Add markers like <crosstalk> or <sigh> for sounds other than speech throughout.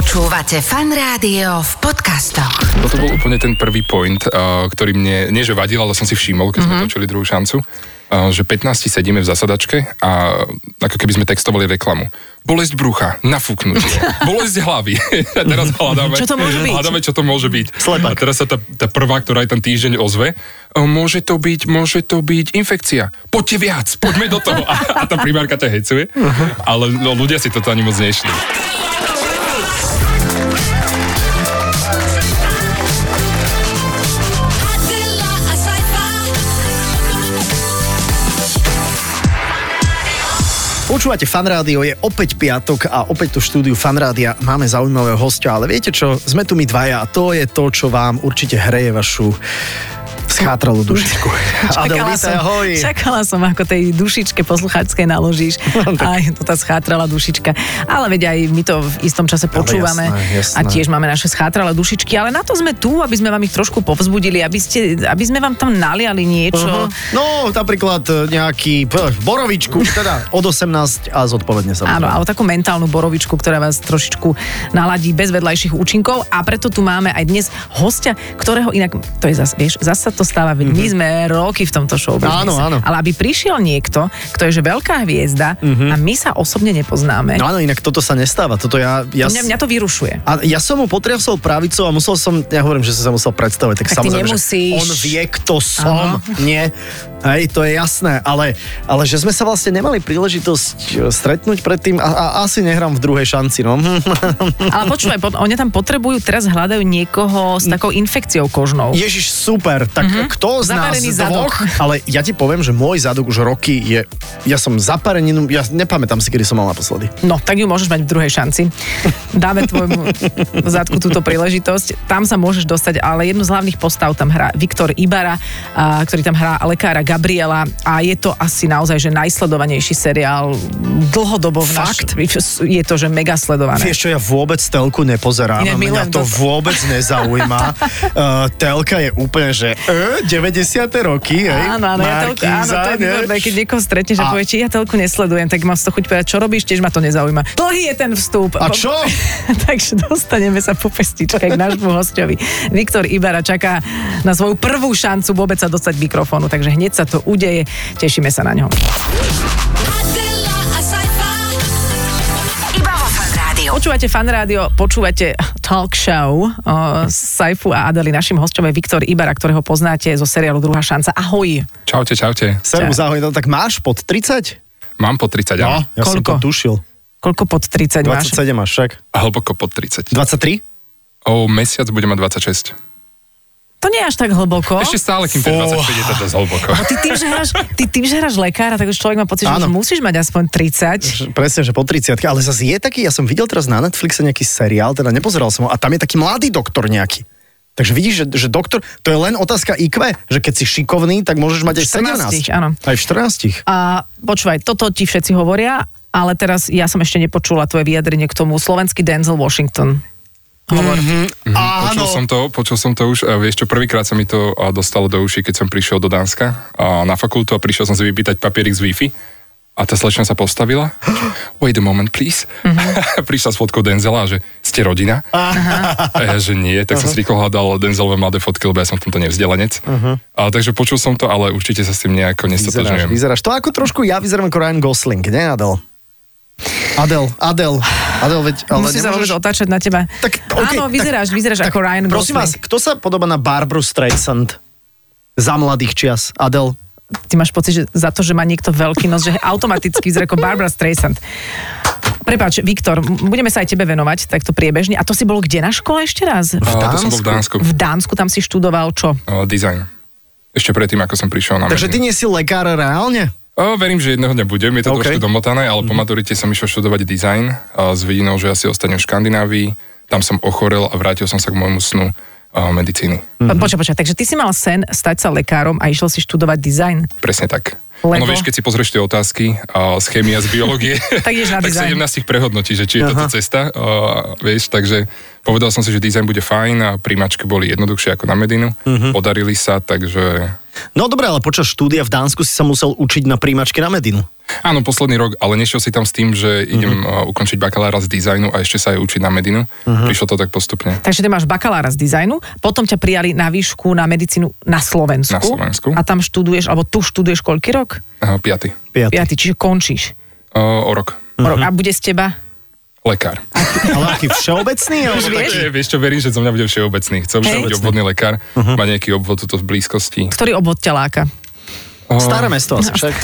Počúvate fan rádio v podcastoch. Toto bol úplne ten prvý point, uh, ktorý mne, nie že vadil, ale som si všimol, keď mm-hmm. sme točili druhú šancu, že 15 sedíme v zasadačke a ako keby sme textovali reklamu. Bolesť brucha, nafúknutie, <laughs> bolesť hlavy. a teraz hľadáme, Čo to môže byť? hľadáme, čo to môže byť. Slepak. A teraz sa tá, tá prvá, ktorá je ten týždeň ozve, môže to byť, môže to byť infekcia. Poďte viac, poďme do toho. A, <laughs> a tá primárka ťa hecuje, ale no, ľudia si toto ani moc nešli. Počúvate Fan je opäť piatok a opäť tu štúdiu Fan Rádia máme zaujímavého hostia, ale viete čo, sme tu my dvaja a to je to, čo vám určite hreje vašu schátralú dušičku. Čakala vítaj, som, ahoj. <laughs> čakala som, ako tej dušičke poslucháčskej naložíš. Aj to tá schátrala dušička. Ale veď aj my to v istom čase počúvame. jasné, jasné. A tiež máme naše schátrale dušičky. Ale na to sme tu, aby sme vám ich trošku povzbudili, aby, ste, aby sme vám tam naliali niečo. No, napríklad e, nejaký p- borovičku, <laughs> teda od 18 a zodpovedne sa. Áno, alebo takú mentálnu borovičku, ktorá vás trošičku naladí bez vedľajších účinkov a preto tu máme aj dnes hostia, ktorého inak, to je zas, vieš, zase sa to stáva, veď my sme roky v tomto show Mhm. Áno, áno. Ale aby prišiel niekto, kto je že veľká hviezda a my sa osobne nepoznáme, No áno, inak toto sa nestáva. Toto ja, ja, mňa, mňa to vyrušuje. A ja som mu potriasol pravicou a musel som, ja hovorím, že som sa musel predstaviť, tak, Tak samozrejme, že on vie, kto som, nie, hej, to je jasné, ale, ale že sme sa vlastne nemali príležitosť e, stretnúť predtým a, a asi nehrám v druhej šanci, no. <laughs> Ale počúvaj, pot- oni tam potrebujú, teraz hľadajú niekoho s takou infekciou kožnou. Ježiš, super, tak kto z nás Zaparený zadok. dvoch, <laughs> ale ja ti poviem, že môj zadok už roky je, ja som zapareninu, ja nepamätám si, kedy som mal naposledy. No, tak ju môžeš mať v druhej šanci. Dáme tvojmu <laughs> zadku túto príležitosť. Tam sa môžeš dostať, ale jednu z hlavných postav tam hrá Viktor Ibara, a, ktorý tam hrá lekára Gabriela a je to asi naozaj, že najsledovanejší seriál dlhodobo v naš... Fakt? Je to, že mega sledované. Vieš čo, ja vôbec telku nepozerám, Inak mňa to to. vôbec nezaujíma. uh, <laughs> telka je úplne, že e, 90. roky, hej? Áno, áno, ja telku, áno, to je ne? výborné, keď niekoho stretneš a, A- povie, či ja telku nesledujem, tak mám toho chuť povedať, čo robíš, tiež ma to nezaujíma. Dlhý je ten vstup. A čo? <laughs> Takže dostaneme sa po pestičke k nášmu hostovi. Viktor Ibara čaká na svoju prvú šancu vôbec sa dostať mikrofónu, takže hneď sa to udeje, tešíme sa na ňo. Počúvate fan rádio, počúvate talk show o, Saifu a Adeli. Našim hostom je Viktor Ibara, ktorého poznáte zo seriálu Druhá šanca. Ahoj. Čaute, čaute. Servus, ahoj, no tak máš pod 30? Mám po 30, áno. ja som Koľko? to tušil. Koľko pod 30 máš? 27 máš však. Hlboko pod 30. 23? O mesiac bude mať 26. To nie je až tak hlboko. Ešte stále, kým ten 25 je to dosť hlboko. No ty tým, že hráš, ty tým, že hráš lekára, tak už človek má pocit, že Áno. už musíš mať aspoň 30. Že- Presne, že po 30 ale zase je taký, ja som videl teraz na Netflixe nejaký seriál, teda nepozeral som ho, a tam je taký mladý doktor nejaký. Takže vidíš, že, že doktor, to je len otázka IQ, že keď si šikovný, tak môžeš mať aj 14, 17. áno. Aj v 14. A počúvaj, toto ti všetci hovoria, ale teraz ja som ešte nepočula tvoje vyjadrenie k tomu. Slovenský Denzel Washington. Hovor. Mhm, Počul som to, počul som to už. Vieš čo, prvýkrát sa mi to dostalo do uši, keď som prišiel do Dánska na fakultu a prišiel som si vypýtať papierik z Wi-Fi. A tá slečna sa postavila. <gasps> Wait a moment, please. <laughs> Prišla s fotkou Denzela, že ste rodina. A ja, že nie. Tak som si rýchlo hľadal Denzelové mladé fotky, lebo ja som v tomto nevzdelanec. A, takže počul som to, ale určite sa s tým nejako Vyzeráš, nestotožňujem. vyzeráš. To ako trošku ja vyzerám ako Ryan Gosling, nie Adel? Adel, Adel, Adel, veď... Ale Musí sa nemôžeš- vôbec otáčať na teba. Tak, okay, Áno, vyzeráš, vyzeráš ako Ryan Prosím vás, kto sa podobá na Barbara Streisand za mladých čias? Adel? Ty máš pocit, že za to, že má niekto veľký nos, že automaticky vyzerá ako Barbara Streisand. Prepáč, Viktor, budeme sa aj tebe venovať takto priebežne. A to si bol kde na škole ešte raz? A, to som bol v Dánsku. V Dánsku tam si študoval čo? Design. Ešte predtým, ako som prišiel na Takže ty Medinu. nie si lekár reálne? O, verím, že jedného dňa budem, je to OK. okay. trošku domotané, ale po maturite som išiel študovať design a s vidinou, že asi ostanem v Škandinávii. Tam som ochorel a vrátil som sa k môjmu snu a, medicíny. Mm-hmm. Počkaj, počkaj, takže ty si mal sen stať sa lekárom a išiel si študovať dizajn. Presne tak. Lebo? Ono vieš, keď si pozrieš tie otázky a z chémie a z biológie, <laughs> Tak <laughs> tak dizajn. 17 ich prehodnotí, že či je toto cesta, a, vieš, takže povedal som si, že dizajn bude fajn a príjmačky boli jednoduchšie ako na Medinu, Mhm. podarili sa, takže No dobre, ale počas štúdia v Dánsku si sa musel učiť na príjmačke na Medinu. Áno, posledný rok, ale nešiel si tam s tým, že idem Mhm. uh, ukončiť bakalára z dizajnu a ešte sa aj učiť na medinu. Prišlo to tak postupne. Takže ty máš bakalára z dizajnu, potom ťa prijali na výšku na medicínu na Slovensku. Na Slovensku. A tam študuješ, alebo tu študuješ koľký rok? Uh, piaty. Piaty. Piaty, čiže končíš. Uh, o rok. Mm-hmm. Rok. A bude z teba? Lekár. <laughs> Ale aký všeobecný? Už vieš? taký? Vieš čo, verím, že zo mňa bude všeobecný. Chcel by som byť obvodný lekár, má nejaký obvod tuto v blízkosti. Ktorý obvod ťa láka? Staré mesto asi však.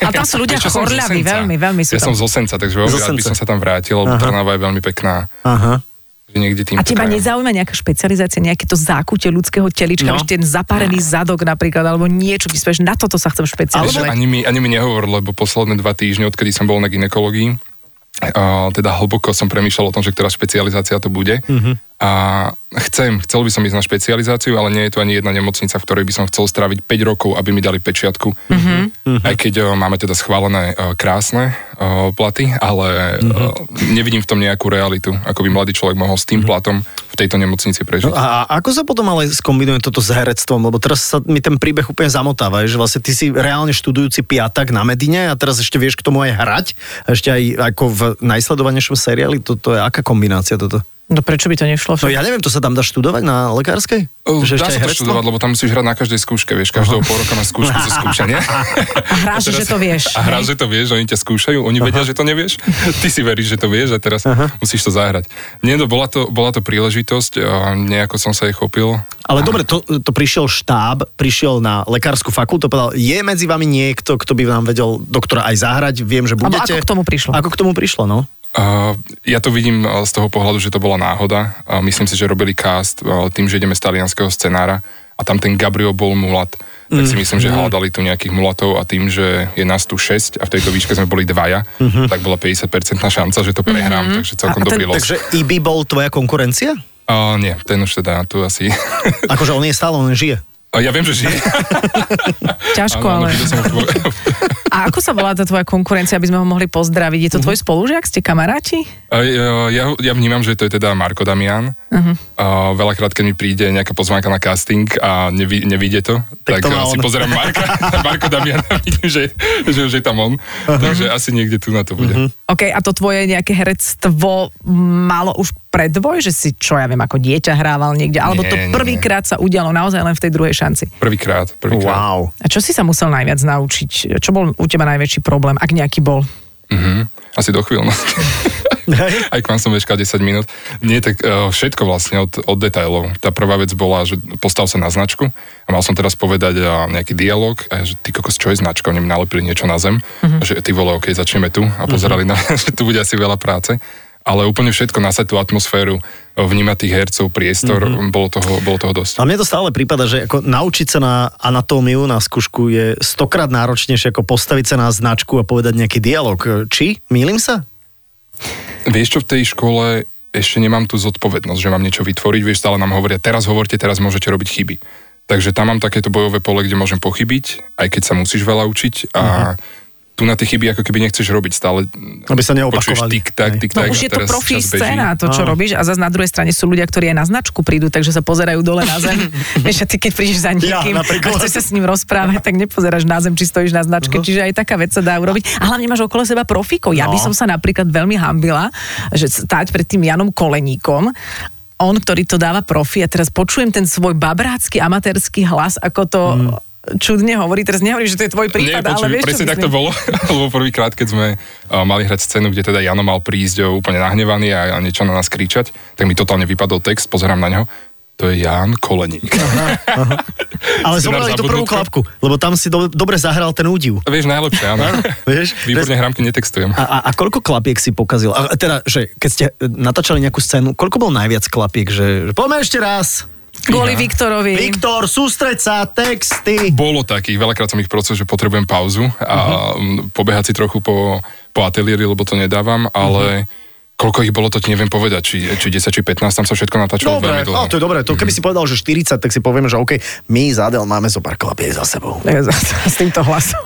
A tam sú ľudia chorľaví, veľmi, veľmi sú Ja tam. som z Osenca, takže veľmi rád by som sa tam vrátil, lebo Trnava je veľmi pekná. Aha. Že niekde tým A teba nezaujíma nejaká špecializácia, nejaké to zákutie ľudského telička, No. no. ten zapárený zadok napríklad, alebo niečo, povieš, na toto sa chcem špecializovať. ani, mi, ani mi nehovor, lebo posledné dva týždne, odkedy som bol na ginekológii, a teda hlboko som premýšľal o tom, že ktorá špecializácia to bude. Mhm. A chcem, chcel by som ísť na špecializáciu, ale nie je tu ani jedna nemocnica, v ktorej by som chcel stráviť 5 rokov, aby mi dali pečiatku. Mhm. Aj keď o, máme teda schválené o, krásne o, platy, ale Mhm. o, nevidím v tom nejakú realitu, ako by mladý človek mohol s tým platom v tejto nemocnici prežiť. No a ako sa potom ale skombinuje toto s herectvom? Lebo teraz sa mi ten príbeh úplne zamotáva, že vlastne ty si reálne študujúci piatak na Medine a teraz ešte vieš k tomu aj hrať a ešte aj ako v najsledovanejšom seriáli. Toto je aká kombinácia toto? No prečo by to nešlo? No ja neviem, to sa tam dá študovať na lekárskej? O, Že Dá sa to herectvo? študovať, lebo tam musíš hrať na každej skúške, vieš, každého pol roka máš skúšku zo skúšania. <laughs> A hráš, že to vieš. A hráš, že to vieš, oni ťa skúšajú, oni vedia, že to nevieš, <laughs> ty si veríš, že to vieš a teraz musíš to zahrať. Nie, no, bola to, bola to príležitosť, a nejako som sa jej chopil. Ale dobre, to, to prišiel štáb, prišiel na lekárskú fakultu, povedal, je medzi vami niekto, kto by vám vedel doktora aj zahrať, viem, že budete. ako k tomu prišlo? Ako k tomu prišlo, no? Uh, ja to vidím uh, z toho pohľadu, že to bola náhoda. Uh, myslím si, že robili cast tým, že ideme z talianského scenára a tam ten Gabriel bol mulat. Tak si myslím, že hľadali tu nejakých mulatov a tým, že je nás tu 6 a v tejto výške sme boli dvaja, tak bola 50% šanca, že to prehrám, takže celkom A ten- dobrý los. Takže IB bol tvoja konkurencia? Uh, nie, ten už teda tu asi... <laughs> Akože on je stále, on žije. A ja viem, že žije. <laughs> Ťažko, áno, ale... som. <laughs> A ako sa volá tá tvoja konkurencia, aby sme ho mohli pozdraviť? Je to tvoj spolužiak? Ste kamaráti? A Ja, ja, vnímam, že to je teda Marko Damian. Uh-huh. A veľakrát, keď mi príde nejaká pozvánka na casting a nevi, nevidie to, Tak tak, to si pozerám Marka, <laughs> Marko Damiana a vidím, že, že už je tam on. Uh-huh. Takže asi niekde tu na to bude. Uh-huh. OK, a to tvoje nejaké herectvo malo už predvoj, že si, čo ja viem, ako dieťa hrával niekde, alebo Nie, to prvýkrát sa udialo naozaj len v tej druhej šanci. Prvýkrát, prvýkrát. Wow. A čo si sa musel najviac naučiť? Čo bol u teba najväčší problém, ak nejaký bol? Uh-huh. Asi do chvíľnosti. Hej. Aj k vám som veška 10 minút. Nie, tak uh, všetko vlastne od, od detailov. Tá prvá vec bola, že postal sa na značku a mal som teraz povedať uh, nejaký dialog, a že ty kokos, čo je značka? Oni mi nalepili niečo na zem, uh-huh. že ty vole, ok, začneme tu a pozerali uh-huh. na <laughs> že tu bude asi veľa práce. Ale úplne všetko, nasať tú atmosféru, vnímať tých hercov, priestor, uh-huh. bolo, toho, bolo toho dosť. A mne to stále prípada, že ako naučiť sa na anatómiu, na skúšku je stokrát náročnejšie ako postaviť sa na značku a povedať nejaký dialog. Či? Mýlim sa? Vieš čo, v tej škole ešte nemám tú zodpovednosť, že mám niečo vytvoriť, vieš, stále nám hovoria, teraz hovorte, teraz môžete robiť chyby. Takže tam mám takéto bojové pole, kde môžem pochybiť, aj keď sa musíš veľa učiť a uh-huh. Tu na tie chyby ako keby nechceš robiť stále. Aby sa Počuješ neopakovali. tik tak, tik No tak už a je to profi scéna, to čo Áno. robíš a zase na druhej strane sú ľudia, ktorí aj na značku prídu, takže sa pozerajú dole na zem. <laughs> Vieš, a ty keď prídeš za niekým Ja, a chceš sa s ním rozprávať, tak nepozeráš na zem, či stojíš na značke, Uh-huh. čiže aj taká vec sa dá urobiť. A hlavne máš okolo seba profíkov. Ja by No. som sa napríklad veľmi hambila, že stať pred tým Janom Koleníkom, on, ktorý to dáva profi a teraz počujem ten svoj babrácky amatérsky hlas, ako to čudne hovorí. Teraz nehovorím, že to je tvoj Mm. Nie, prípad, ale počuj, vieš, čo presne tak to bolo, <laughs> lebo prvýkrát, keď sme uh, mali hrať scénu, kde teda Jano mal prísť uh, úplne nahnevaný a, a niečo na nás kričať, tak mi totálne vypadol text, pozerám na neho, to je Jan Koleník. <laughs> Ale zobrali tú prvú klapku, lebo tam si do, dobre zahral ten údiv. Vieš, najlepšie, áno. Vieš? <laughs> Výborne hrám, keď netextujem. A, a, a koľko klapiek si pokazil? A teda, že keď ste natáčali nejakú scénu, koľko bol najviac klapiek? Že, že poďme ešte raz. Kvôli Viktorovi. Viktor, sústreď sa, texty. Bolo takých, veľakrát som ich proces, že potrebujem pauzu a uh-huh. pobehať si trochu po, po ateliéri, lebo to nedávam, ale uh-huh. Koľko ich bolo, to ti neviem povedať, či, či 10, či 15, tam sa všetko natáčalo Dobre, veľmi dlho. no, to je dobré. To, keby si povedal, že 40, tak si povieme, že OK, my z Adel máme zo pár klapiek za sebou. <laughs> S, týmto hlasom.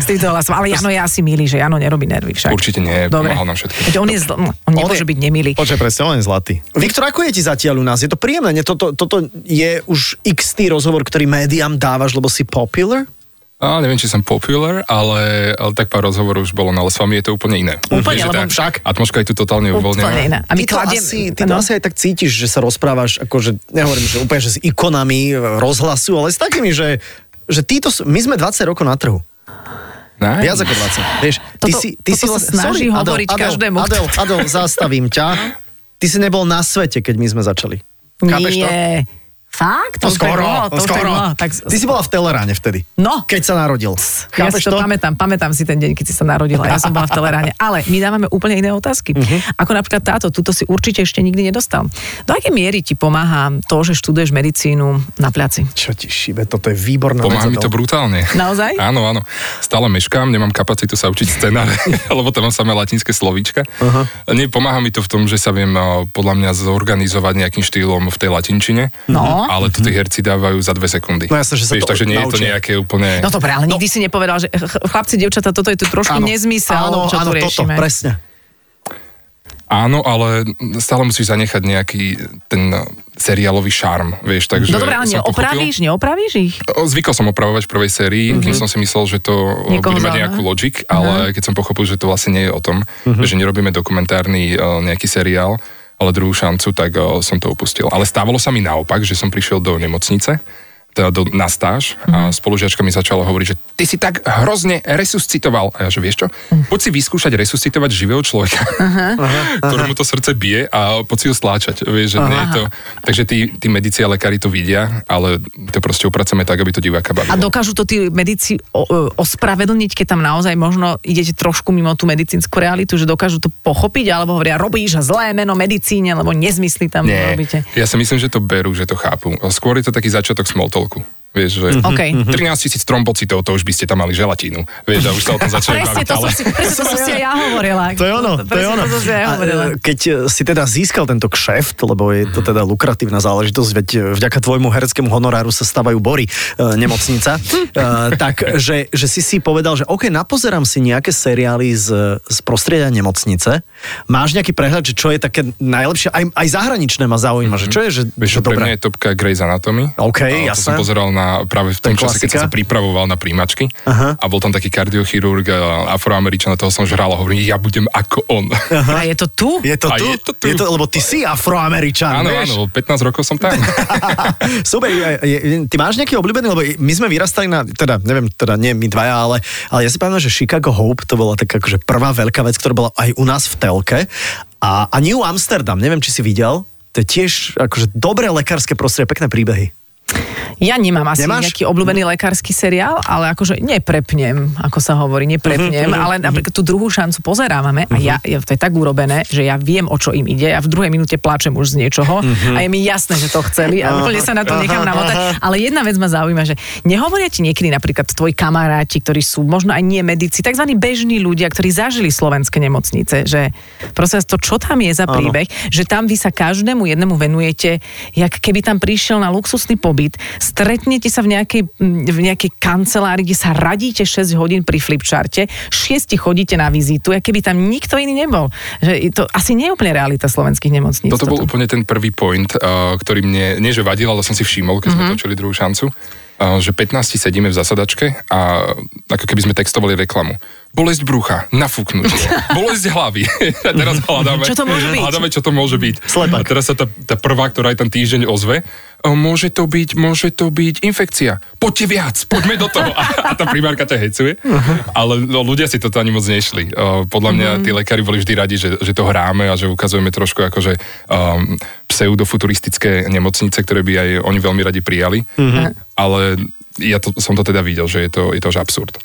S týmto hlasom. Ale Jano je asi milý, že Jano nerobí nervy však. Určite nie, Dobre. pomáhal nám všetkým. Veď on je zl... on nemôže byť nemilý. Počkaj, presne, on je zlatý. Viktor, ako je ti zatiaľ u nás? Je to príjemné? Nie, toto, toto je už x rozhovor, ktorý médiám dávaš, lebo si popular? A neviem, či som popular, ale, ale tak pár rozhovorov už bolo, no ale s vami je to úplne iné. Úplne, Vieš, lebo však- Atmosféra je tu totálne Úplne uvoľnená. iná. A my ty to, kladiem... asi, ty to asi aj tak cítiš, že sa rozprávaš, akože, nehovorím, že úplne, že s ikonami rozhlasu, ale s takými, že, že títo, my sme 20 rokov na trhu. Nice. Viac ako 20. Vieš, ty Toto- si, ty toto si sa len- snaží Sorry, hovoriť Adel, každému, Adel, Adel, zastavím ťa. <laughs> Ty si nebol na svete, keď my sme začali. Chápeš to? Nie. Fakt? To už skoro, bolo, to už skoro. bolo. Tak, Ty si bola v Teleráne vtedy. No. Keď sa narodil. ja si Chápeš to, to? pamätám, pamätám si ten deň, keď si sa narodila. Ja som bola v Teleráne. Ale my dávame úplne iné otázky. Mhm. Ako napríklad táto, túto si určite ešte nikdy nedostal. Do akej miery ti pomáha to, že študuješ medicínu na placi? Čo ti šibe, toto je výborná Pomáha mi to brutálne. Naozaj? <laughs> Áno, áno. Stále meškám, nemám kapacitu sa učiť scenáre, <laughs> lebo tam mám samé latinské slovíčka. Uh-huh. Nie, pomáha mi to v tom, že sa viem podľa mňa zorganizovať nejakým štýlom v tej latinčine, No. Ale to tí herci dávajú za dve sekundy. No jasné, že sa Vieš, to takže nie je to nejaké úplne... No dobre, ale nikdy si nepovedal, že ch- chlapci, devčata, toto je tu trošku Áno. nezmysel, áno, čo áno, tu toto, riešime. presne. Áno, ale stále musíš zanechať nejaký ten seriálový šarm, vieš, takže... No dobre, ale neopravíš, neopravíš ich? Zvykol som opravovať v prvej sérii, mm-hmm. kým som si myslel, že to Niekoho bude mať nejakú logic, ale keď som pochopil, že to vlastne nie je o tom, že nerobíme dokumentárny nejaký seriál, ale druhú šancu, tak o, som to opustil. Ale stávalo sa mi naopak, že som prišiel do nemocnice, teda do, na stáž a spolužiačka mi začala hovoriť, že ty si tak hrozne resuscitoval. A ja, že vieš čo, poď si vyskúšať resuscitovať živého človeka, <laughs> ktorému to srdce bije a poď si ho stláčať. Vieš, že nie je to... Takže tí, tí medici a lekári to vidia, ale to proste upracujeme tak, aby to diváka bavilo. A dokážu to tí medici o- o- ospravedlniť, keď tam naozaj možno idete trošku mimo tú medicínsku realitu, že dokážu to pochopiť, alebo hovoria, robíš zlé meno medicíne, lebo nezmysly tam Nie, robíte. ja si myslím, že to berú, že to chápu. Skôr je to taký začiatok small beaucoup. Vieš, že OK. 13 tisíc trombocitov, to už by ste tam mali želatínu. Vieš, a už sa o tom začali Presne, baviť, to ale... som si, presne to <laughs> som si aj ja hovorila. To je ono, to je ono. To som si ja hovorila. e, Keď si teda získal tento kšeft, lebo je to teda lukratívna záležitosť, veď e, vďaka tvojmu hereckému honoráru sa stavajú bory, e, nemocnica, <laughs> e, tak, že, že si si povedal, že OK, napozerám si nejaké seriály z, z prostredia nemocnice. Máš nejaký prehľad, že čo je také najlepšie? Aj, aj zahraničné ma zaujíma, že čo je, že, Vieš, že pre dobré? mňa je topka Grey's Anatomy. OK, A to som jasné. pozeral na, práve v tom To čase, keď som klasika. sa pripravoval na príjmačky. Aha. A bol tam taký kardiochirurg, a afroameričan, a toho som žral a hovorím, ja budem ako on. A je to tu? Je to tu? je to tu. Je to, lebo ty si afroameričan, áno, vieš? áno, 15 rokov som tam. <laughs> Super, je- je- ty máš nejaký obľúbený, lebo my sme vyrastali na, teda neviem, teda nie my dvaja, ale, ale ja si pamätám, že Chicago Hope to bola taká akože prvá veľká vec, ktorá bola aj u nás v telke a, a New Amsterdam, neviem, či si videl, to je tiež akože dobré lekárske prostredie, pekné príbehy. Ja nemám asi Nemáš? nejaký obľúbený lekársky seriál, ale akože neprepnem, ako sa hovorí, neprepnem, Mhm, ale napríklad tú druhú šancu pozerávame a ja, ja, to je tak urobené, že ja viem, o čo im ide, ja v druhej minúte plačem už z niečoho Mhm. a je mi jasné, že to chceli a úplne sa na to nechám namotať. Ale jedna vec ma zaujíma, že nehovoria ti niekedy napríklad tvoji kamaráti, ktorí sú možno aj nie medici, tzv. bežní ľudia, ktorí zažili slovenské nemocnice, že prosím to čo tam je za príbeh, že tam vy sa každému jednému venujete, jak keby tam prišiel na luxusný pobyt, stretnete sa v nejakej, mm, v nejakej kancelárii, kde sa radíte 6 hodín pri flipcharte, 6 chodíte na vizitu, jak keby tam nikto iný nebol. Že je to asi nie je úplne realita slovenských nemocníc. Toto bol úplne ten prvý point, uh, ktorý mne, nie že vadil, ale som si všimol, keď sme točili druhú šancu, uh, že 15 sedíme v zasadačke a ako keby sme textovali reklamu. Bolesť brucha, nafúknutie, <laughs> bolesť hlavy. <laughs> a teraz hľadáme, Čo to môže byť? hľadáme, čo to môže byť. Slepak. A teraz sa tá, tá prvá, ktorá aj ten týždeň ozve, môže to byť, môže to byť infekcia. Poďte viac, poďme do toho. A, a tá primárka ťa hecuje. Ale no, ľudia si toto ani moc nešli. Uh, podľa mňa tí lekári boli vždy radi, že, že to hráme a že ukazujeme trošku akože um, pseudofuturistické nemocnice, ktoré by aj oni veľmi radi prijali. Ale ja to, som to teda videl, že je to, je to už absurd.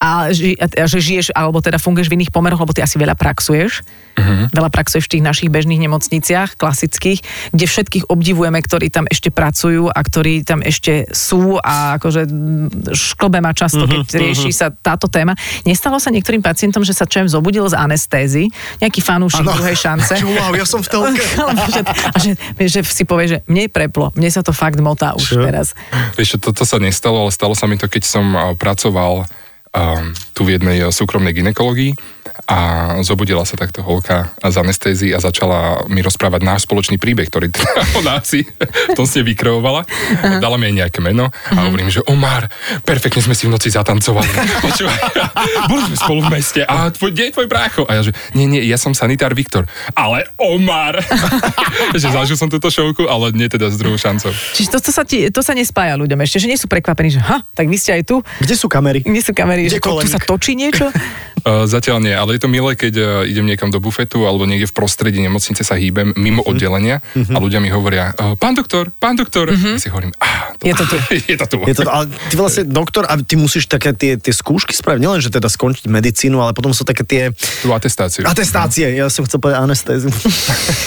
A, ži, a, a že žiješ, alebo teda funguješ v iných pomeroch, lebo ty asi veľa praxuješ. Uh-huh. Veľa praxuješ v tých našich bežných nemocniciach, klasických, kde všetkých obdivujeme, ktorí tam ešte pracujú a ktorí tam ešte sú a akože mm, šklbe ma často, keď uh-huh, rieši sa táto téma. Nestalo sa niektorým pacientom, že sa čujem zobudil z anestézy, nejaký fanúšik Áno. druhej šance. Čo, <laughs> wow, ja som v telke. <laughs> A že, že si povie, že mne preplo, mne sa to fakt motá už Čo? teraz. Vieš, toto sa nestalo, ale stalo sa mi to, keď som pracoval tu v jednej a, súkromnej ginekológii A zobudila sa takto holka z anestézy a začala mi rozprávať náš spoločný príbeh, ktorý <laughs> teda ona si v tom si vykreovala. Dala mi aj nejaké meno a hovorím, že Omar, perfektne sme si v noci zatancovali. <laughs> Boli sme spolu v meste a tvoj, kde je tvoj brácho? A ja že, nie, nie, ja som sanitár Viktor. Ale Omar! <laughs> že zažil som túto šovku, ale nie teda s druhou šancou. Čiže to, to, sa ti, to sa nespája ľuďom ešte, že nie sú prekvapení, že ha, tak vy ste aj tu, Kde sú kamery? nie sú kamery, Kde že to, tu sa točí niečo. Uh, zatiaľ nie, ale je to milé, keď uh, idem niekam do bufetu alebo niekde v prostredí nemocnice sa hýbem mimo Mhm. oddelenia a ľudia mi hovoria, uh, pán doktor, pán doktor. Ja si hovorím, ah, <laughs> Mhm. Je to tu. je to tu. Je to, ale ty vlastne doktor, a ty musíš také tie, tie skúšky spraviť, nielen, že teda skončiť medicínu, ale potom sú také tie Tú atestáciu. atestácie. Ja som chcel povedať anestéziu. <laughs>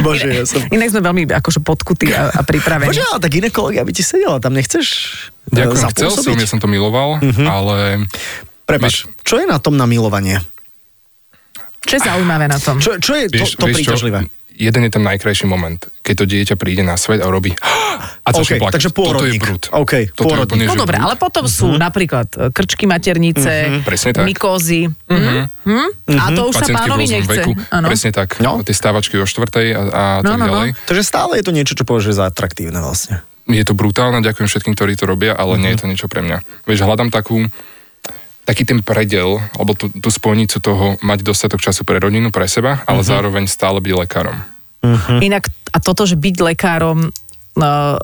Bože, ja som... Inak sme veľmi akože podkutí a, a pripravení. Bože, ale tak ginekológia by ti sedela, tam nechceš e, Ďakujem, chcel som, ja som to miloval, ale Prepač, čo je na tom na milovanie? Čo je zaujímavé na tom? Čo, čo je to, vieš, to vieš čo, príťažlivé? jeden je ten najkrajší moment, keď to dieťa príde na svet a robí <gasps> a začne plakať. takže Toto je pôrodník. brud. OK, Toto je pôrodník. úplne, No dobre, ale potom sú Mhm. napríklad e, krčky maternice, tak. mykózy. Mhm. Hm? A to už sa Pacientky v pánovi nechce. veku. Presne tak. No. Tie stávačky o štvrtej a, a No, tak no, no. ďalej. Takže stále je to niečo, čo považuje za atraktívne vlastne. je to brutálne, ďakujem všetkým, ktorí to robia, ale nie je to niečo pre mňa. Vieš, hľadám takú, taký ten predel, alebo tú, tú spojnicu toho mať dostatok času pre rodinu, pre seba, ale zároveň stále byť lekárom. Inak a toto, že byť lekárom e,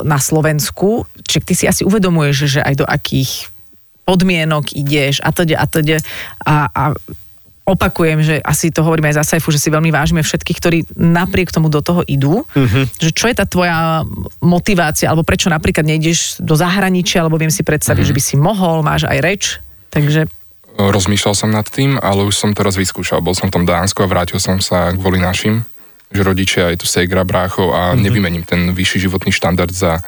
na Slovensku, čiže ty si asi uvedomuješ, že aj do akých podmienok ideš a teda a teda a, a opakujem, že asi to hovoríme aj za Saifu, že si veľmi vážime všetkých, ktorí napriek tomu do toho idú. Že čo je tá tvoja motivácia, alebo prečo napríklad nejdeš do zahraničia, alebo viem si predstaviť, že by si mohol, máš aj reč. Takže Rozmýšľal som nad tým, ale už som to raz vyskúšal. Bol som v tom Dánsku a vrátil som sa kvôli našim, že rodičia, je tu segra, bráchov a nevymením ten vyšší životný štandard za,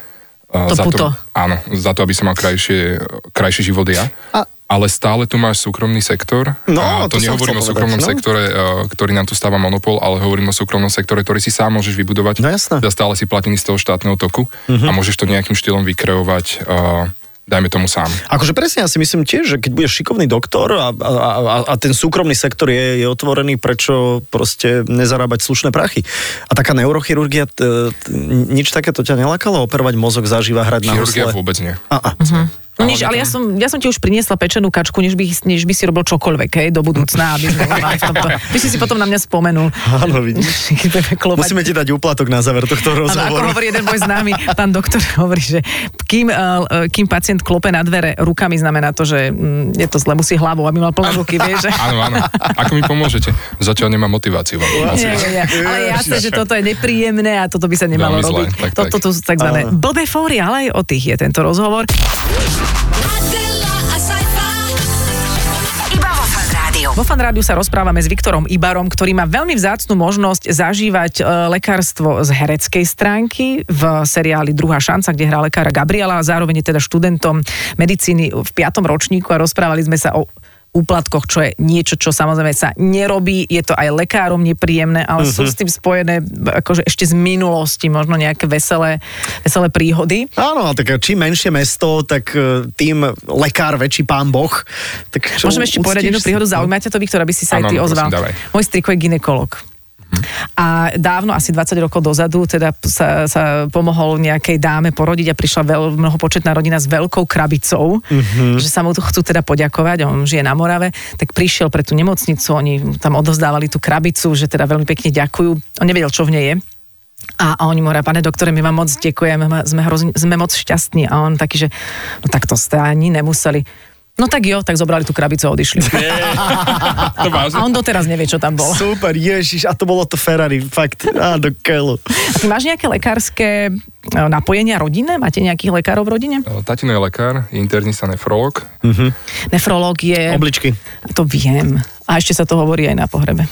uh, To za puto. to, áno, za to, aby som mal krajšie, krajší život ja. A- ale stále tu máš súkromný sektor. No, a to to, nehovorím o súkromnom povedať, no. sektore, uh, ktorý nám tu stáva monopol, ale hovorím o súkromnom sektore, ktorý si sám môžeš vybudovať. No jasné. Stále si platený z toho štátneho toku a môžeš to nejakým štýlom vykreovať, uh, dajme tomu sám. Akože presne, ja si myslím tiež, že keď budeš šikovný doktor a, a, a, a ten súkromný sektor je, je otvorený, prečo proste nezarábať slušné prachy. A taká neurochirurgia, t, t, nič takéto ťa nelakalo? Operovať mozog zaživa, hrať na Chirurgia husle? vôbec nie. A, a. No nič, ale ja som, ja som ti už priniesla pečenú kačku, než by, než by si robil čokoľvek, hej, do budúcna, aby sme mali v tomto. Ty si si potom na mňa spomenul. Áno, vidíš. <laughs> Musíme ti dať úplatok na záver tohto Áno, ako rozhovoru. hovorí jeden môj známy, pán doktor <laughs> hovorí, že kým, uh, kým pacient klope na dvere rukami, znamená to, že mm, je to zle, musí hlavou, aby mal plné ruky, vieš. Áno, áno. Ako mi pomôžete? Zatiaľ nemám motiváciu vám Nie, nie, nie. Ale jasné, že toto je nepríjemné a toto by sa nemalo robiť. tak, toto sú takzvané blbé fóry, ale aj o tých je tento rozhovor. Vo Fan Rádiu sa rozprávame s Viktorom Ibarom, ktorý má veľmi vzácnu možnosť zažívať e, lekárstvo z hereckej stránky v seriáli Druhá šanca, kde hrá lekára Gabriela a zároveň je teda študentom medicíny v piatom ročníku a rozprávali sme sa o úplatkoch, čo je niečo, čo samozrejme sa nerobí, je to aj lekárom nepríjemné, ale sú s tým spojené akože ešte z minulosti, možno nejaké veselé, veselé príhody. Áno, tak čím menšie mesto, tak e, tým lekár väčší pán Boh. Tak čo, Môžeme ešte povedať jednu príhodu, zaujíma ťa to, Viktor, aby si sa aj ty áno, ozval. Môj striko je ginekolog. A dávno, asi 20 rokov dozadu, teda sa, sa pomohol nejakej dáme porodiť a prišla veľ, mnohopočetná rodina s veľkou krabicou, mm-hmm. že sa mu tu chcú teda poďakovať, on žije na Morave, tak prišiel pre tú nemocnicu, oni tam odozdávali tú krabicu, že teda veľmi pekne ďakujú. On nevedel, čo v nej je. A, a oni mu hovoria, pane doktore, my vám moc ďakujeme, sme, hrozne, sme moc šťastní. A on taký, že no tak to ste ani nemuseli. No tak jo, tak zobrali tú krabicu a odišli. <laughs> To? A on doteraz nevie, čo tam bolo. Super, ježiš, a to bolo to Ferrari, fakt, á, do keľu. A ty máš nejaké lekárske e, napojenia rodinné? Máte nejakých lekárov v rodine? Tatino je lekár, je internista nefrolog. Nefrológ je... Obličky. To viem. A ešte sa to hovorí aj na pohrebe.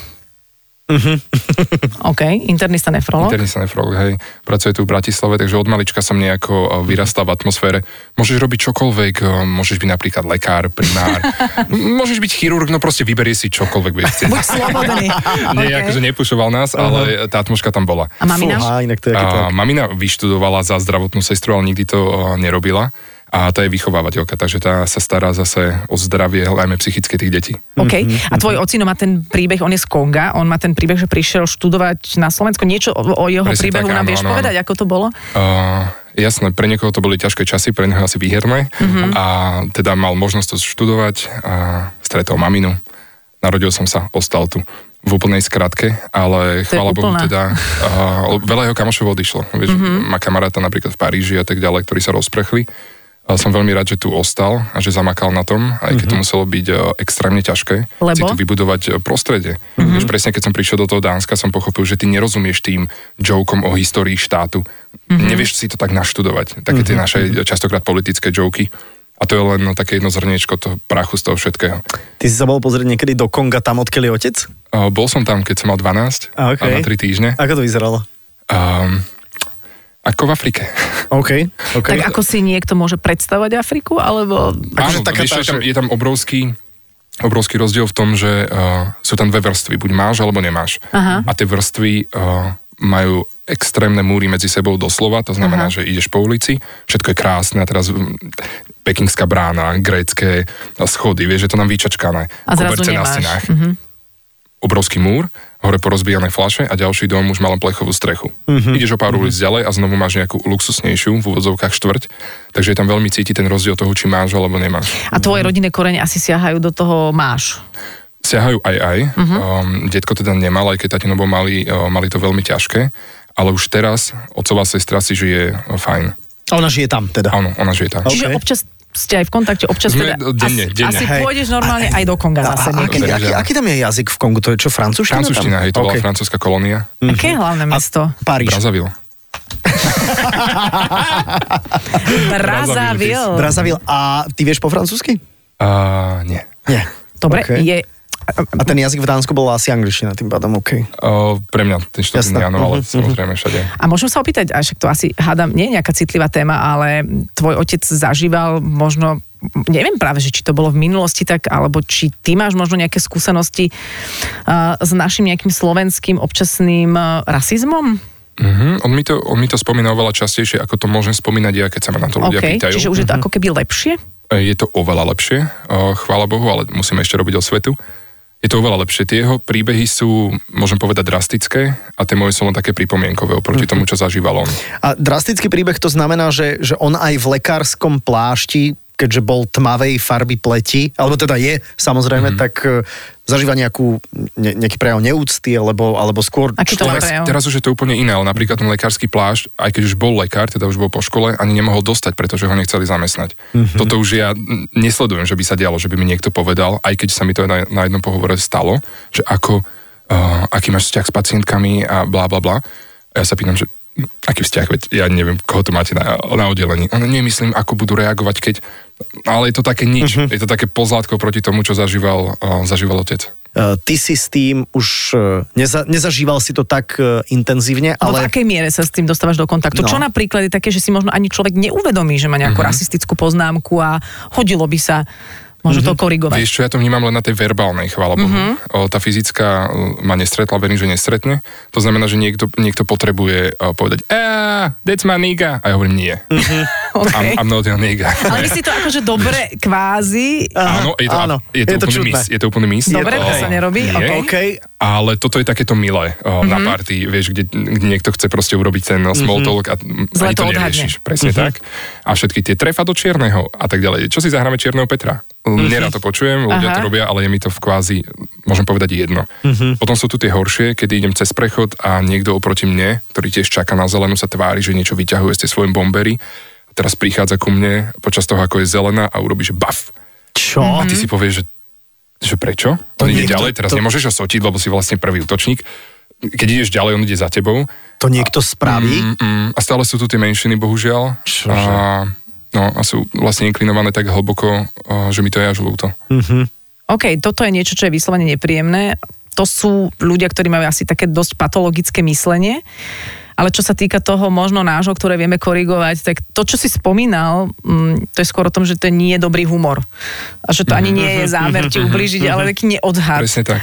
<laughs> OK, internista nefrológ. Internista nefrolog, hej. Pracuje tu v Bratislave, takže od malička som nejako eh, vyrastal v atmosfére. Môžeš robiť čokoľvek, eh, môžeš byť napríklad lekár, primár, <laughs> môžeš byť chirurg, no proste vyberie si čokoľvek. Buď slobodný. <laughs> Nie, OK. akože nepušoval nás, ale tá atmosféra tam bola. A mamina? Fúha, inak to je A tak. mamina vyštudovala za zdravotnú sestru, ale nikdy to uh, nerobila. A tá je vychovávateľka, takže tá sa stará zase o zdravie, najmä psychické tých detí. OK. A tvoj ocino má ten príbeh, on je z Konga, on má ten príbeh, že prišiel študovať na Slovensko. Niečo o, o jeho Presne príbehu tak, nám áno, vieš áno, áno. povedať, ako to bolo? Uh, jasné, pre niekoho to boli ťažké časy, pre neho asi výherné Mhm. a teda mal možnosť to študovať a stretol maminu. Narodil som sa, ostal tu v úplnej skratke, ale To chvála Bohu teda, uh, <laughs> veľa jeho kamošov odišlo. Vieš, má kamaráta napríklad v Paríži a tak ďalej, ktorí sa rozprechli. A som veľmi rád, že tu ostal a že zamakal na tom, aj keď to muselo byť uh, extrémne ťažké. Lebo? Si tu vybudovať uh, prostredie. Vieš, presne keď som prišiel do toho Dánska, som pochopil, že ty nerozumieš tým jokom o histórii štátu. Nevieš si to tak naštudovať. Také tie naše uh, častokrát politické joky. A to je len no, také jedno zrniečko toho prachu z toho všetkého. Ty si sa bol pozrieť niekedy do Konga, tam odkiaľ je otec? Uh, bol som tam, keď som mal 12 A, okej. a na 3 týždne. Ako to vyzeralo? Um, ako v Afrike. OK, OK. Tak ako si niekto môže predstavovať Afriku, alebo... Akože Áno, taká vieš, tá, je, tam, je tam obrovský obrovský rozdiel v tom, že uh, sú tam dve vrstvy, buď máš alebo nemáš. Aha. A tie vrstvy uh, majú extrémne múry medzi sebou doslova, to znamená, Aha. že ideš po ulici, všetko je krásne a teraz mm, pekingská brána, grécké schody, vieš, že to nám vyčačkané. A zrazu na stenách. Mhm. Obrovský múr, hore porozbijané flaše a ďalší dom už má len plechovú strechu. Mhm. Ideš o pár ulic ďalej a znovu máš nejakú luxusnejšiu, v úvodzovkách štvrť, takže je tam veľmi cíti ten rozdiel toho, či máš alebo nemáš. A tvoje rodinné korene asi siahajú do toho máš. Siahajú aj aj. Mhm. Uh-huh. Um, detko teda nemal, aj keď tatino bol mali, uh, mali to veľmi ťažké, ale už teraz otcová sestra si žije uh, fajn. A ona žije tam teda. Áno, ona žije tam. OK. Čiže občas ste aj v kontakte, občas Sme teda... denne, asi, denne. asi Hej. pôjdeš normálne aj do Konga A, zase a, aký, niekedy. Aký, áno. aký tam je jazyk v Kongu? To je čo, francúzština? Francúzština, hej, to bola OK. francúzska kolónia. Aké je hlavné mesto? Paríž. Brazzaville. <laughs> Brazzaville. Brazzaville. A ty vieš po francúzsky? Uh, nie. Nie. Dobre, OK. je... A ten jazyk v Dánsku bol asi angličtina, tým pádom OK. Uh, pre mňa ten štát Jasné. nie, áno, ale Mhm, samozrejme všade. A môžem sa opýtať, a však to asi hádam, nie je nejaká citlivá téma, ale tvoj otec zažíval možno, neviem práve, že či to bolo v minulosti tak, alebo či ty máš možno nejaké skúsenosti uh, s našim nejakým slovenským občasným uh, rasizmom? Uh-huh. On, mi to, on mi to spomína oveľa častejšie, ako to môžem spomínať ja, keď sa ma na to ľudia OK, pýtajú. čiže už je to ako keby lepšie? Je to oveľa lepšie, o, chvála Bohu, ale musíme ešte robiť o svetu. Je to oveľa lepšie. Tie jeho príbehy sú, môžem povedať, drastické a tie moje sú len také pripomienkové oproti tomu, čo zažíval on. A drastický príbeh to znamená, že, že on aj v lekárskom plášti, keďže bol tmavej farby pleti, alebo teda je samozrejme, mm-hmm. tak e, zažíva nejakú, ne, nejaký prejav neúcty, alebo, alebo skôr... Aký to Teraz, prejav? teraz už je to úplne iné, ale napríklad ten lekársky plášť, aj keď už bol lekár, teda už bol po škole, ani nemohol dostať, pretože ho nechceli zamestnať. Mm-hmm. Toto už ja nesledujem, že by sa dialo, že by mi niekto povedal, aj keď sa mi to na, na jednom pohovore stalo, že ako, uh, aký máš vzťah s pacientkami a bla bla bla. A ja sa pýtam, že hm, aký vzťah, veď ja neviem, koho to máte na, na oddelení. On nemyslím, ako budú reagovať, keď... Ale je to také nič. Uh-huh. Je to také pozlátko proti tomu, čo zažíval, uh, zažíval otec. E, Ty si s tým už e, neza, nezažíval si to tak e, intenzívne, Ale... V ale... akej miere sa s tým dostávaš do kontaktu? No. Čo napríklad je také, že si možno ani človek neuvedomí, že má nejakú Mhm. rasistickú poznámku a hodilo by sa možno to korigovať? Vieš čo, ja to vnímam len na tej verbálnej, chvála Bohu. Mhm. Mm-hmm. O, tá fyzická o, ma nestretla, verím, že nestretne. To znamená, že niekto, niekto potrebuje o, povedať "Ah, that's my nigga. A ja hovorím nie. Mm-hmm. <laughs> OK. I'm, I'm not your nigga. Ale myslí to akože dobre kvázi, Áno, je to, áno. je to, Je to úplný mis. Je to úplný mis. Dobre, to sa nerobí, Nie, OK. OK, Ale toto je takéto milé mm-hmm. na party, vieš, kde, kde niekto chce proste urobiť ten uh, small talk a Zle ani to to odhadne. neriešiš. Presne mm-hmm. tak. A všetky tie trefa do čierneho a tak ďalej. Čo si zahráme čierneho Petra? Mm-hmm. Nerad to počujem, ľudia Aha. to robia, ale je mi to v kvázi, môžem povedať, jedno. Mm-hmm. Potom sú tu tie horšie, kedy idem cez prechod a niekto oproti mne, ktorý tiež čaká na zelenú, sa tvári, že niečo vyťahuje z tej svojom bombery. A teraz prichádza ku mne počas toho, ako je zelená a urobí, že baf. čo? A ty si povieš, že, že prečo? On ide niekto- ďalej, teraz to- nemôžeš ho sotiť, lebo si vlastne prvý útočník. Keď ideš ďalej, on ide za tebou. To niekto spraví? Mm, mm, a stále sú tu tie menšiny, bohužiaľ. Čože? A, no, a sú vlastne inklinované tak hlboko, že mi to je až ľúto. OK, toto je niečo, čo je vyslovene nepríjemné. To sú ľudia, ktorí majú asi také dosť patologické myslenie. Ale čo sa týka toho možno nášho, ktoré vieme korigovať, tak to, čo si spomínal, mm, to je skôr o tom, že to nie je dobrý humor. A že to ani nie je zámer ti ublížiť, ale taký neodhad. Presne tak.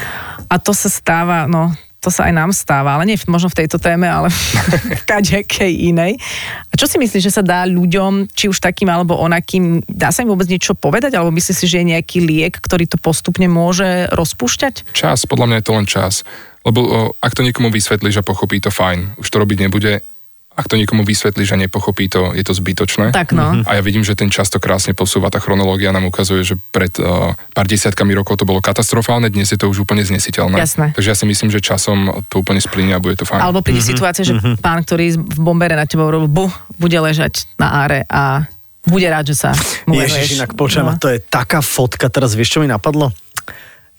A to sa stáva, no, to sa aj nám stáva, ale nie možno v tejto téme, ale <laughs> v kadekej inej. A čo si myslíš, že sa dá ľuďom, či už takým alebo onakým, dá sa im vôbec niečo povedať, alebo myslíš si, že je nejaký liek, ktorý to postupne môže rozpúšťať? Čas, podľa mňa je to len čas. Lebo ak to niekomu vysvetlíš a pochopí to fajn, už to robiť nebude. Ak to niekomu vysvetlíš a nepochopí to, je to zbytočné. Tak no. A ja vidím, že ten čas to krásne posúva. Tá chronológia nám ukazuje, že pred uh, pár desiatkami rokov to bolo katastrofálne, dnes je to už úplne znesiteľné. Jasné. Takže ja si myslím, že časom to úplne splíne a bude to fajn. Alebo príde situácia, že pán, ktorý v bombere na teba urobil, bu, bude ležať na áre a bude rád, že sa mu Ježiš, inak počujem, No. a to je taká fotka, teraz vieš, čo mi napadlo?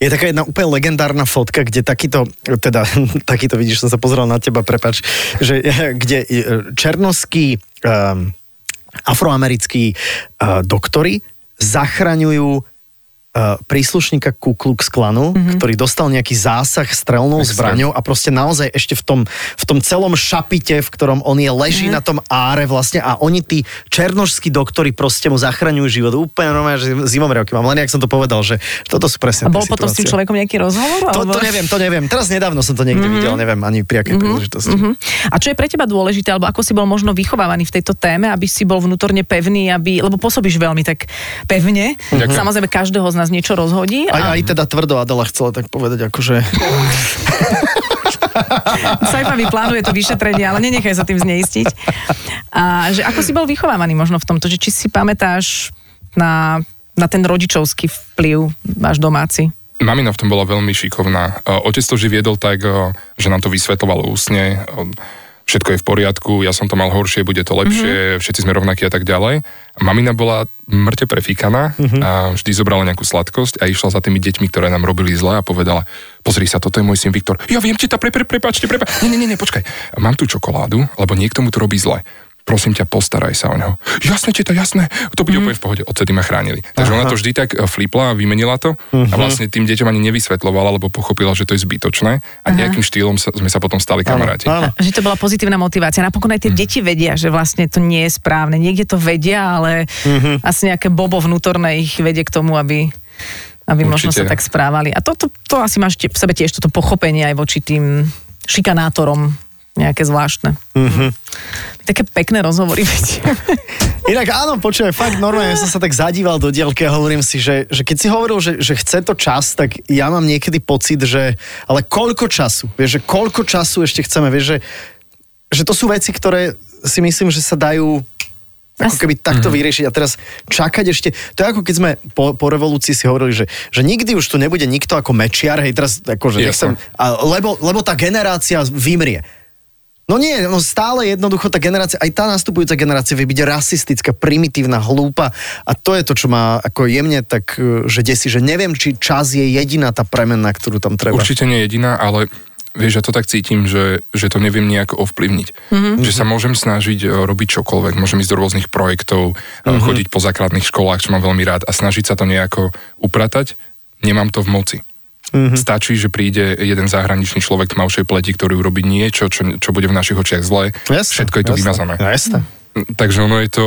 Je taká jedna úplne legendárna fotka, kde takýto, teda <laughs> takýto vidíš, som sa pozrel na teba, prepač, že <laughs> kde e, černoskí um, afroamerickí uh, doktori zachraňujú uh, príslušníka Ku Klux Klanu, mm-hmm. ktorý dostal nejaký zásah strelnou zbraňou a proste naozaj ešte v tom, v tom celom šapite, v ktorom on je, leží mm-hmm. na tom áre vlastne a oni tí černožskí doktori proste mu zachraňujú život. Úplne normálne, že zimomriavky mám, len jak som to povedal, že toto sú presne A bol potom s tým človekom nejaký rozhovor? To, alebo- to neviem, to neviem. Teraz nedávno som to niekde mm-hmm. videl, neviem ani pri akej mm-hmm. príležitosti. Mhm. A čo je pre teba dôležité, alebo ako si bol možno vychovávaný v tejto téme, aby si bol vnútorne pevný, aby, lebo pôsobíš veľmi tak pevne. Ďakujem. Samozrejme, každého z nás niečo rozhodí. Aj, A aj teda tvrdo Adela chcela tak povedať, akože... <laughs> Saifa vyplánuje to vyšetrenie, ale nenechaj sa tým zneistiť. A že ako si bol vychovávaný možno v tomto, že či si pamätáš na, na ten rodičovský vplyv váš domáci? Mamina v tom bola veľmi šikovná. Uh, Otec to vždy viedol tak, uh, že nám to vysvetoval úsne. Všetko je v poriadku, ja som to mal horšie, bude to lepšie, mm-hmm. všetci sme rovnakí a tak ďalej. Mamina bola mŕte prefíkaná mm-hmm. a vždy zobrala nejakú sladkosť a išla za tými deťmi, ktoré nám robili zle a povedala, pozri sa, toto je môj syn Viktor. Ja viem, ti to, pre, pre, prepáčte, prepáčte. Nie, nie, nie, počkaj. Mám tu čokoládu, lebo niekto mu to robí zle. Prosím ťa, postaraj sa o neho. Jasné, teta, jasné. To bude mm. úplne v pohode. Odtedy ma chránili. Takže ona to vždy tak e, flipla a vymenila to a vlastne tým deťom ani nevysvetlovala, lebo pochopila, že to je zbytočné a nejakým štýlom sa, sme sa potom stali kamaráti. Áno. Že to bola pozitívna motivácia. Napokon aj tie deti vedia, že vlastne to nie je správne. Niekde to vedia, ale asi nejaké bobo vnútorné ich vedie k tomu, aby aby možno sa Určite. tak správali. A toto to asi máš v sebe tiež toto pochopenie aj voči tým šikanátorom nejaké zvláštne. Mm-hmm. Také pekné rozhovory. Inak áno, počuj, fakt normálne som sa tak zadíval do dielky a hovorím si, že, že keď si hovoril, že, že chce to čas, tak ja mám niekedy pocit, že ale koľko času, vieš, že koľko času ešte chceme, vieš, že, že to sú veci, ktoré si myslím, že sa dajú ako keby takto vyriešiť a teraz čakať ešte, to je ako keď sme po, po revolúcii si hovorili, že, že nikdy už tu nebude nikto ako mečiar, hej, teraz akože nechcem, a, lebo, lebo tá generácia vymrie. No nie, no stále jednoducho tá generácia, aj tá nastupujúca generácia vie byť rasistická, primitívna, hlúpa a to je to, čo má ako jemne tak, e, že desi, že neviem, či čas je jediná tá premena, ktorú tam treba. Určite nie jediná, ale vieš, ja to tak cítim, že, že to neviem nejako ovplyvniť. Mm-hmm. Že sa môžem snažiť e, robiť čokoľvek, môžem ísť do rôznych projektov, mm-hmm. chodiť po základných školách, čo mám veľmi rád a snažiť sa to nejako upratať, nemám to v moci. Mm-hmm. Stačí, že príde jeden zahraničný človek tmavšej pleti, ktorý urobí niečo, čo, čo bude v našich očiach zlé. Jasné, Všetko je to jasné. vymazané. No, jasné. Takže ono je to,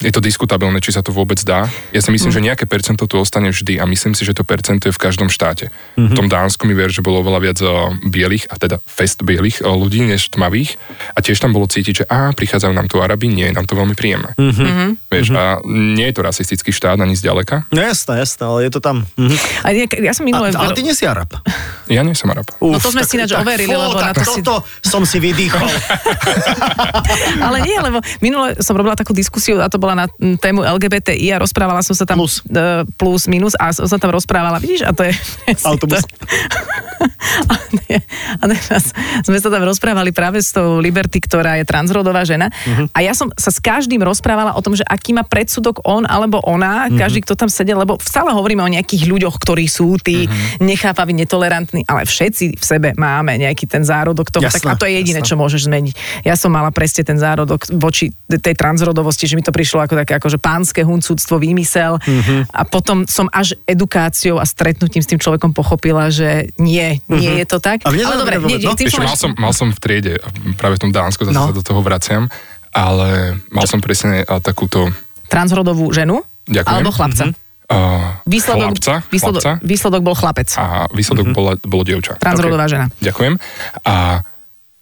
je to diskutabilné, či sa to vôbec dá. Ja si myslím, že nejaké percento tu ostane vždy a myslím si, že to percento je v každom štáte. V tom Dánsku mi ver, že bolo oveľa viac eh, bielých, a teda fest bielých eh, ľudí, než tmavých. A tiež tam bolo cítiť, že á, prichádzajú nám tu Arabi, nie je nám to veľmi príjemné. Vieš, a nie je to rasistický štát ani zďaleka. No jasné, jasné, ale je to tam. Mhm. A ja, ja som A, minule... ale ty nie si Arab. Ja nie som Arab. No to sme si ináč overili, fú, lebo na tak to si- som si vydýchol. <laughs> Ale nie, lebo minule som robila takú diskusiu a to bola na tému LGBTI a rozprávala som sa tam Plus. e, plus minus a som sa tam rozprávala, vidíš, a to je... <laughs> Autobus. a, nie, a teraz sme sa tam rozprávali práve s tou Liberty, ktorá je transrodová žena Mhm. a ja som sa s každým rozprávala o tom, že aký má predsudok on alebo ona, Mhm. každý, kto tam sedel, lebo stále hovoríme o nejakých ľuďoch, ktorí sú tí Mhm. nechápaví, netolerantní, ale všetci v sebe máme nejaký ten zárodok toho, tak Jasné, a to je jediné, jasné. čo môžeš zmeniť. Ja som mala presne ten zárodok voči tej transrodovosti, že mi to prišlo ako také akože pánske huncúctvo, výmysel Mhm. a potom som až edukáciou a stretnutím s tým človekom pochopila, že nie, nie je to tak. A Ale dobre, nie, no. Ešte som mal som, mal som v triede, práve v tom Dánsku, zase No. sa do toho vraciam, ale mal som presne a, takúto transrodovú ženu Ďakujem. alebo chlapca. Mhm. uh, Výsledok, chlapca, výsledok, chlapca výsledok bol chlapec. a výsledok mm-hmm. bola, bolo dievča. Transrodová žena. Ďakujem. A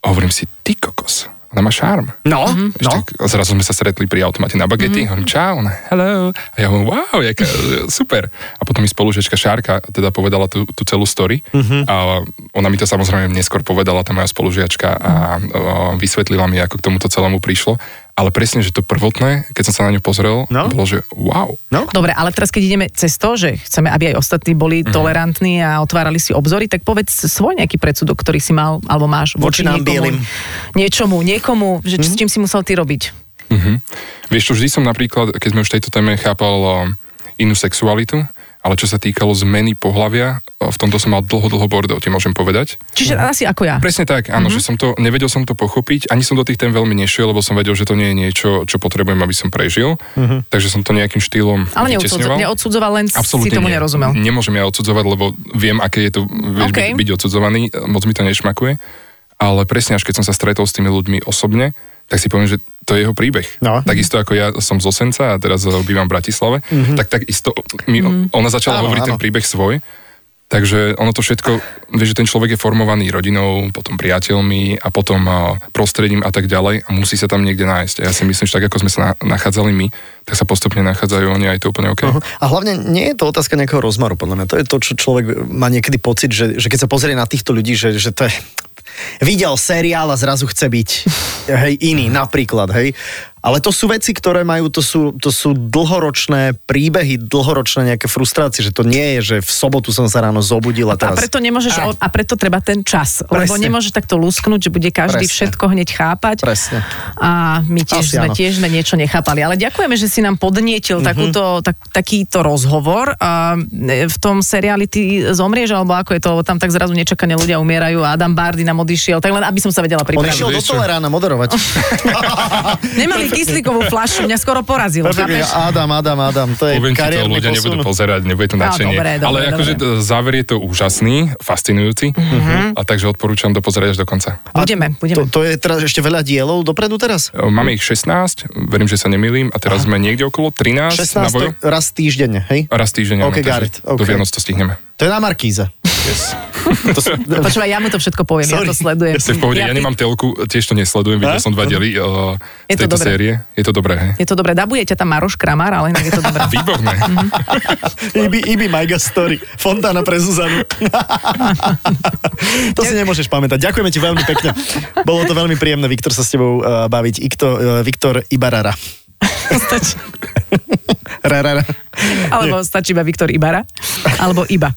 hovorím si, ty kokos, ona má šarm. No, Mhm. Vieš, no. tak zrazu sme sa stretli pri automate na bagety, mm-hmm. hovorím čau, ona hello, a ja hovorím wow, jaká, super. A potom mi spolužečka Šárka teda povedala tú, tú celú story mm-hmm. a ona mi to samozrejme neskôr povedala, tá moja spolužiačka a o, vysvetlila mi, ako k tomuto celému prišlo. Ale presne, že to prvotné, keď som sa na ňu pozrel, No. bolo, že wow. no. Dobre, ale teraz keď ideme cez to, že chceme, aby aj ostatní boli Mhm. tolerantní a otvárali si obzory, tak povedz svoj nejaký predsudok, ktorý si mal alebo máš Voči nám bielým. niečomu, niekomu, že s čím si musel ty robiť. Mhm. Vieš čo, vždy som napríklad, keď sme už v tejto téme chápal o, inú sexualitu, ale čo sa týkalo zmeny pohlavia, v tomto som mal dlho, dlho bordel, ti môžem povedať. Čiže asi ako ja. Presne tak, áno, mm-hmm. že som to, nevedel som to pochopiť, ani som do tých tém veľmi nešiel, lebo som vedel, že to nie je niečo, čo potrebujem, aby som prežil. Mm-hmm. Takže som to nejakým štýlom Ale neodsudzoval, len Absolútne si tomu nie. nerozumel. Nemôžem ja odsudzovať, lebo viem, aké je to vieš, OK. byť, byť odsudzovaný, moc mi to nešmakuje. Ale presne až keď som sa stretol s tými ľuďmi osobne, tak si poviem, že to je jeho príbeh. No. Takisto ako ja som z Osenca a teraz bývam v Bratislave, mm-hmm. tak takisto mi, Mhm. ona začala Áno, hovoriť áno. ten príbeh svoj. Takže ono to všetko, vieš, že ten človek je formovaný rodinou, potom priateľmi a potom prostredím a tak ďalej a musí sa tam niekde nájsť. A ja si myslím, že tak ako sme sa na, nachádzali my, tak sa postupne nachádzajú oni aj to úplne OK. Uh-huh. A hlavne nie je to otázka nejakého rozmaru, podľa mňa. To je to, čo človek má niekedy pocit, že, že keď sa pozrie na týchto ľudí, že, že to je... Videl seriál a zrazu chce byť hej, iný, napríklad, hej. Ale to sú veci, ktoré majú, to sú, to sú dlhoročné príbehy, dlhoročné nejaké frustrácie, že to nie je, že v sobotu som sa ráno zobudil a A teraz... preto nemôžeš, a, a preto treba ten čas, lebo Presne. nemôžeš takto lusknúť, že bude každý Presne. všetko hneď chápať. Presne. A my tiež Asi sme, áno. tiež sme niečo nechápali. Ale ďakujeme, že si nám podnietil mm-hmm. takúto, tak, takýto rozhovor. A e, v tom seriáli ty zomrieš, alebo ako je to, lebo tam tak zrazu nečakane ľudia umierajú a Adam Bardy nám odišiel, tak len aby som sa vedela On pripraviť. išiel do? Tolerána moderovať. <laughs> Nemali <laughs> kyslíkovú flašu, mňa skoro porazil, chápeš? Adam, Adam, Adam, to je Poviem ti to, ľudia posun. nebudú pozerať, nebude to No, nadšenie. dobre, dobre, Ale akože t- záver je to úžasný, fascinujúci a takže odporúčam to pozerať až do konca. Budeme, budeme. To, to je teraz ešte veľa dielov dopredu teraz? E, Máme ich 16, verím, že sa nemýlim, a teraz sme niekde okolo 13 na 16 boju. to raz týždenne, hej? Raz týždeň, áno, OK, got takže it, OK. do Vianoc to stihneme. To je na Markíze. Yes. <laughs> To sú, Počúvaj, ja mu to všetko poviem, Sorry. ja to sledujem. Ste v pohode, ja, nemám telku, tiež to nesledujem, videl som dva diely uh, Je z to tejto dobré. série. Je to dobré, hej? Je to dobré, dabuje ťa tam Maroš Kramár, ale inak je to dobré. <laughs> Výborné. Ibi, Ibi Mega Story. Fontána pre Zuzanu. <laughs> to si nemôžeš pamätať. Ďakujeme ti veľmi pekne. Bolo to veľmi príjemné, Viktor, sa s tebou uh, baviť. Ikto, uh, Viktor Ibarara. Stačí. Rarara. <laughs> Alebo stačí iba Viktor Ibara, alebo Iba.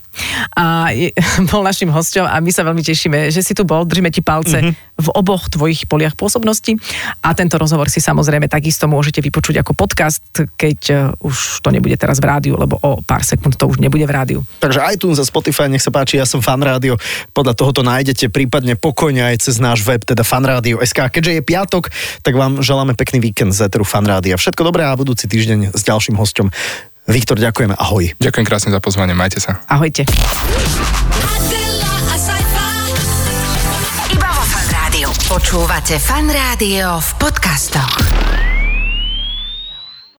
A je, <laughs> bol našim hosťom a my sa veľmi tešíme, že si tu bol, držíme ti palce mm-hmm. v oboch tvojich poliach pôsobnosti a tento rozhovor si samozrejme takisto môžete vypočuť ako podcast, keď uh, už to nebude teraz v rádiu, lebo o pár sekúnd to už nebude v rádiu. Takže iTunes a Spotify, nech sa páči, ja som Fan Rádio. Podľa toho to nájdete prípadne pokojne aj cez náš web, teda fanradio.sk. Keďže je piatok, tak vám želáme pekný víkend z Eteru Fan Rádia. Všetko dobré a budúci týždeň s ďalším hosťom. Viktor, ďakujeme, ahoj. Ďakujem krásne za pozvanie, majte sa. Ahojte. Iba vo Fan Rádiu. Počúvate Fan Rádio v podcastoch.